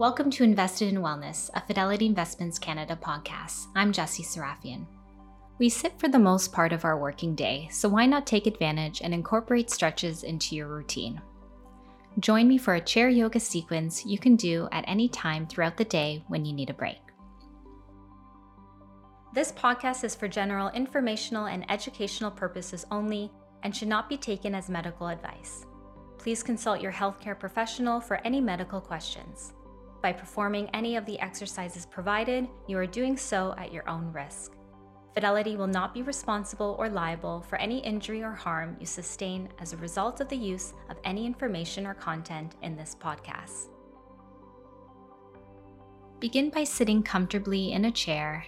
Welcome to Invested in Wellness, a Fidelity Investments Canada podcast. I'm Jessie Sarafian. We sit for the most part of our working day, so why not take advantage and incorporate stretches into your routine? Join me for a chair yoga sequence you can do at any time throughout the day when you need a break. This podcast is for general informational and educational purposes only and should not be taken as medical advice. Please consult your healthcare professional for any medical questions. By performing any of the exercises provided, you are doing so at your own risk. Fidelity will not be responsible or liable for any injury or harm you sustain as a result of the use of any information or content in this podcast. Begin by sitting comfortably in a chair,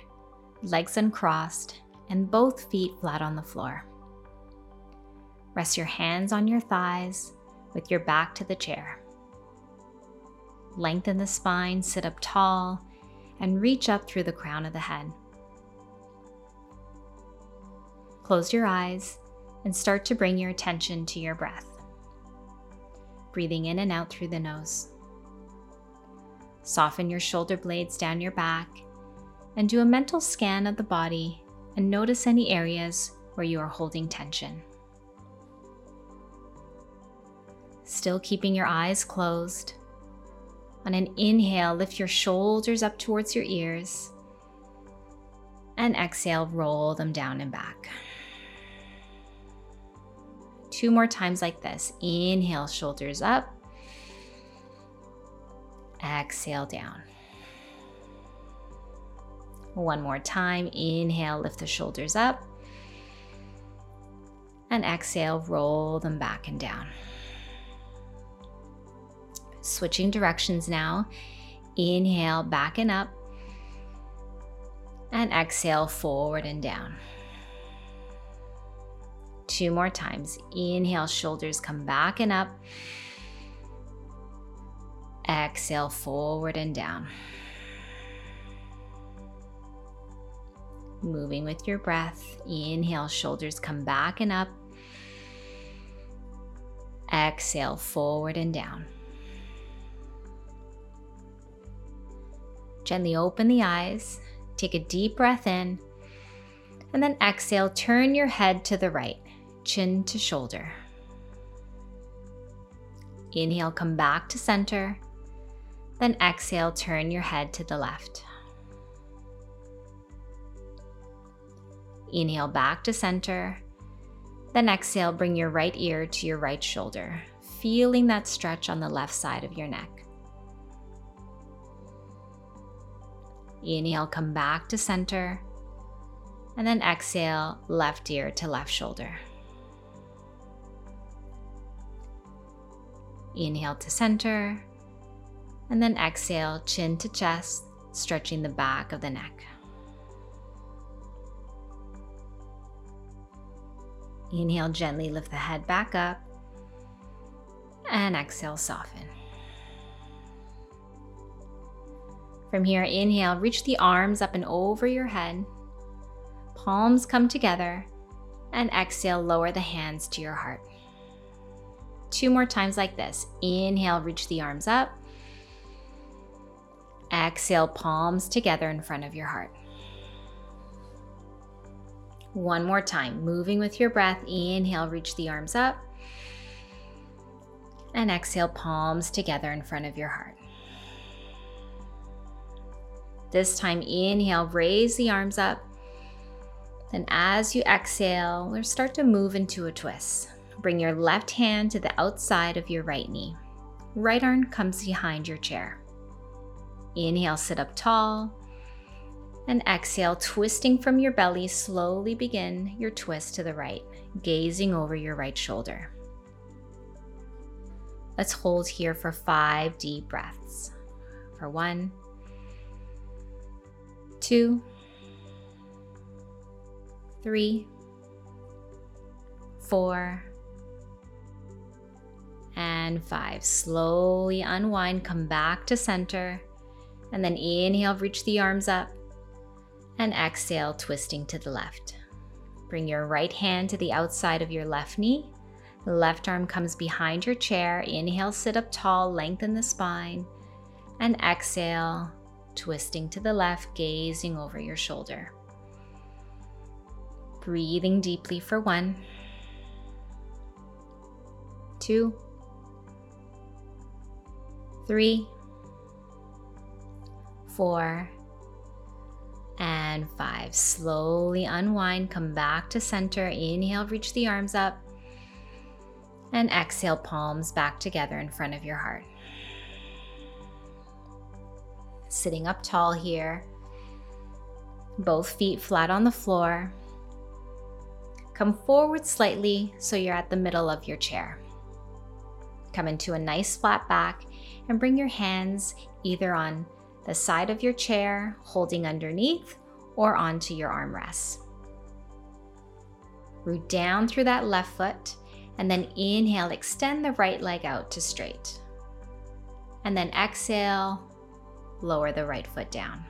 legs uncrossed, and both feet flat on the floor. Rest your hands on your thighs with your back to the chair. Lengthen the spine, sit up tall, and reach up through the crown of the head. Close your eyes and start to bring your attention to your breath. Breathing in and out through the nose. Soften your shoulder blades down your back and do a mental scan of the body and notice any areas where you are holding tension. Still keeping your eyes closed, on an inhale, lift your shoulders up towards your ears. And exhale, roll them down and back. Two more times like this. Inhale, shoulders up. Exhale down. One more time. Inhale, lift the shoulders up. And exhale, roll them back and down. Switching directions now. Inhale, back and up. And exhale, forward and down. Two more times. Inhale, shoulders come back and up. Exhale, forward and down. Moving with your breath. Inhale, shoulders come back and up. Exhale, forward and down. Gently open the eyes, take a deep breath in, and then exhale, turn your head to the right, chin to shoulder. Inhale, come back to center. Then exhale, turn your head to the left. Inhale back to center. Then exhale, bring your right ear to your right shoulder, feeling that stretch on the left side of your neck. Inhale, come back to center. And then exhale, left ear to left shoulder. Inhale to center. And then exhale, chin to chest, stretching the back of the neck. Inhale, gently lift the head back up. And exhale, soften. From here, inhale, reach the arms up and over your head. Palms come together. And exhale, lower the hands to your heart. Two more times like this. Inhale, reach the arms up. Exhale, palms together in front of your heart. One more time, moving with your breath. Inhale, reach the arms up. And exhale, palms together in front of your heart. This time, inhale, raise the arms up. Then, as you exhale, we'll start to move into a twist. Bring your left hand to the outside of your right knee. Right arm comes behind your chair. Inhale, sit up tall. And exhale, twisting from your belly, slowly begin your twist to the right, gazing over your right shoulder. Let's hold here for five deep breaths. For one, two, three, four, and five. Slowly unwind, come back to center, and then inhale, reach the arms up, and exhale, twisting to the left. Bring your right hand to the outside of your left knee. The left arm comes behind your chair. Inhale, sit up tall, lengthen the spine. And exhale, twisting to the left, gazing over your shoulder. Breathing deeply for one, two, three, four, and five. Slowly unwind, come back to center. Inhale, reach the arms up. And exhale, palms back together in front of your heart. Sitting up tall here, both feet flat on the floor. Come forward slightly so you're at the middle of your chair. Come into a nice flat back and bring your hands either on the side of your chair, holding underneath, or onto your armrests. Root down through that left foot, and then inhale, extend the right leg out to straight. And then exhale, lower the right foot down.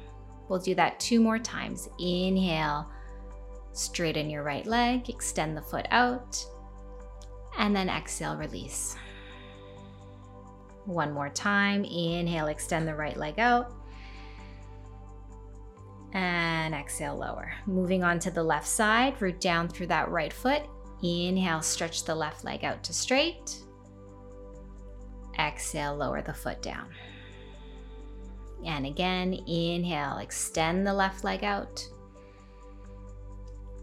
We'll do that two more times. Inhale, straighten your right leg, extend the foot out, and then exhale, release. One more time. Inhale, extend the right leg out and exhale, lower. Moving on to the left side, root down through that right foot. Inhale, stretch the left leg out to straight. Exhale, lower the foot down. And again, inhale, extend the left leg out.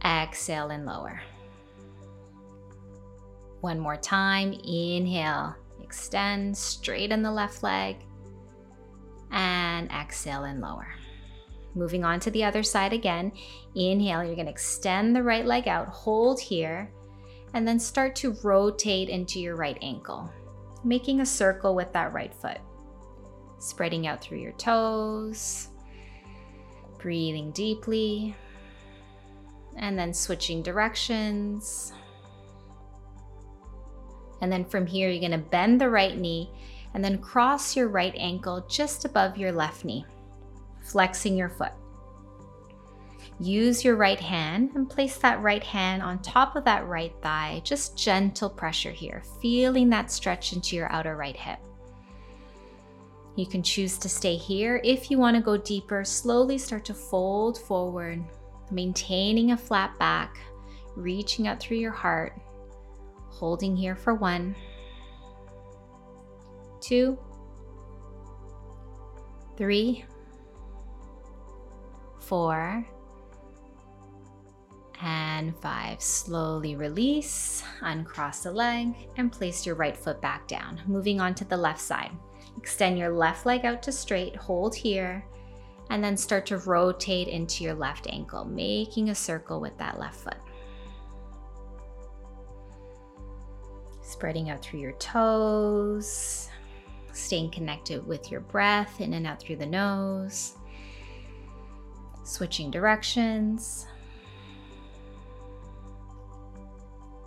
Exhale and lower. One more time. Inhale, extend, straighten the left leg. And exhale and lower. Moving on to the other side again. Inhale, you're going to extend the right leg out, hold here, and then start to rotate into your right ankle, making a circle with that right foot. Spreading out through your toes, breathing deeply, and then switching directions. And then from here, you're going to bend the right knee and then cross your right ankle just above your left knee flexing your foot. Use your right hand and place that right hand on top of that right thigh. Just gentle pressure here, feeling that stretch into your outer right hip. You can choose to stay here. If you want to go deeper, slowly start to fold forward, maintaining a flat back, reaching out through your heart, holding here for one, two, three, four, and five. Slowly release, uncross the leg, and place your right foot back down. Moving on to the left side. Extend your left leg out to straight, hold here, and then start to rotate into your left ankle, making a circle with that left foot. Spreading out through your toes, staying connected with your breath in and out through the nose switching directions.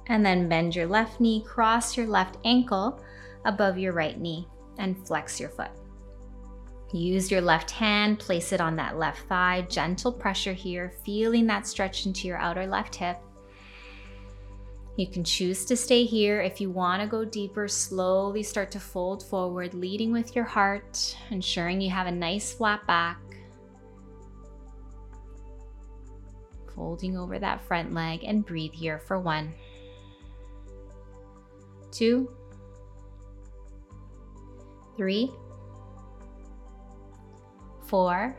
And then bend your left knee, cross your left ankle above your right knee, and flex your foot. Use your left hand, place it on that left thigh, gentle pressure here, feeling that stretch into your outer left hip. You can choose to stay here. If you want to go deeper, slowly start to fold forward, leading with your heart, ensuring you have a nice flat back. folding over that front leg and breathe here for one, two, three, four,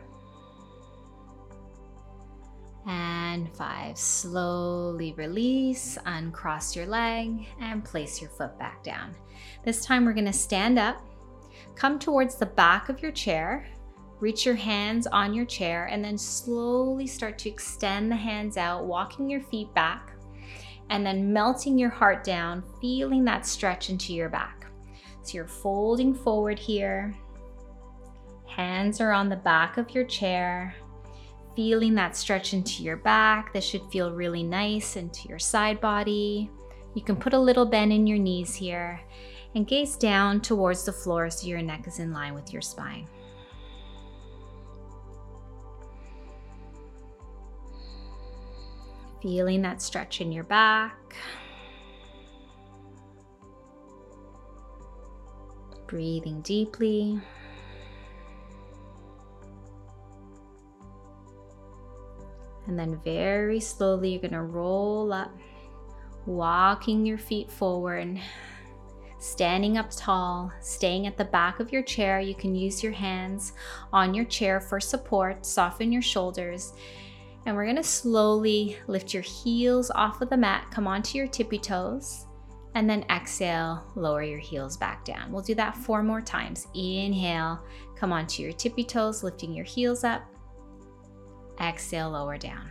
and five. Slowly release, uncross your leg, and place your foot back down. This time we're going to stand up, come towards the back of your chair, Reach your hands on your chair and then slowly start to extend the hands out, walking your feet back, and then melting your heart down, feeling that stretch into your back. So you're folding forward here. Hands are on the back of your chair, feeling that stretch into your back. This should feel really nice into your side body. You can put a little bend in your knees here and gaze down towards the floor so your neck is in line with your spine. Feeling that stretch in your back. breathing deeply. And then very slowly, you're going to roll up, walking your feet forward, standing up tall, staying at the back of your chair. You can use your hands on your chair for support, soften your shoulders. And we're going to slowly lift your heels off of the mat, come onto your tippy toes and then exhale, lower your heels back down. We'll do that four more times. Inhale, come onto your tippy toes, lifting your heels up. Exhale, lower down.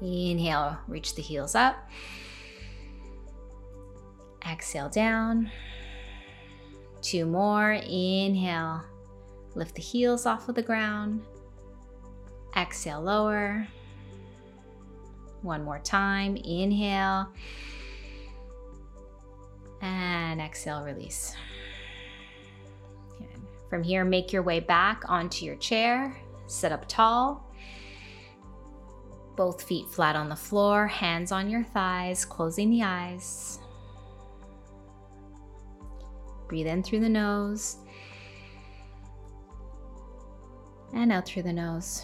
Inhale, reach the heels up. Exhale down. Two more. Inhale, lift the heels off of the ground. Exhale, lower. One more time. Inhale. And exhale, release. From here, make your way back onto your chair. Sit up tall. Both feet flat on the floor, hands on your thighs, closing the eyes. Breathe in through the nose and out through the nose.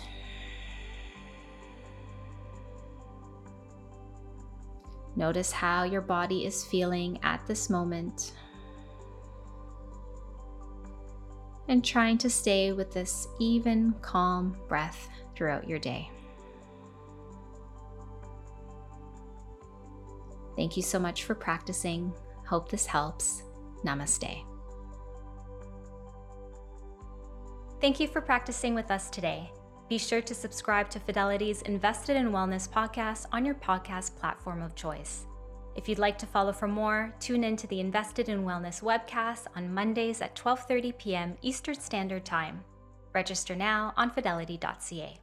Notice how your body is feeling at this moment. And trying to stay with this even, calm breath throughout your day. Thank you so much for practicing. Hope this helps. Namaste. Thank you for practicing with us today. Be sure to subscribe to Fidelity's Invested in Wellness podcast on your podcast platform of choice. If you'd like to follow for more, tune in to the Invested in Wellness webcast on Mondays at 12:30 p.m. Eastern Standard Time. Register now on fidelity.ca.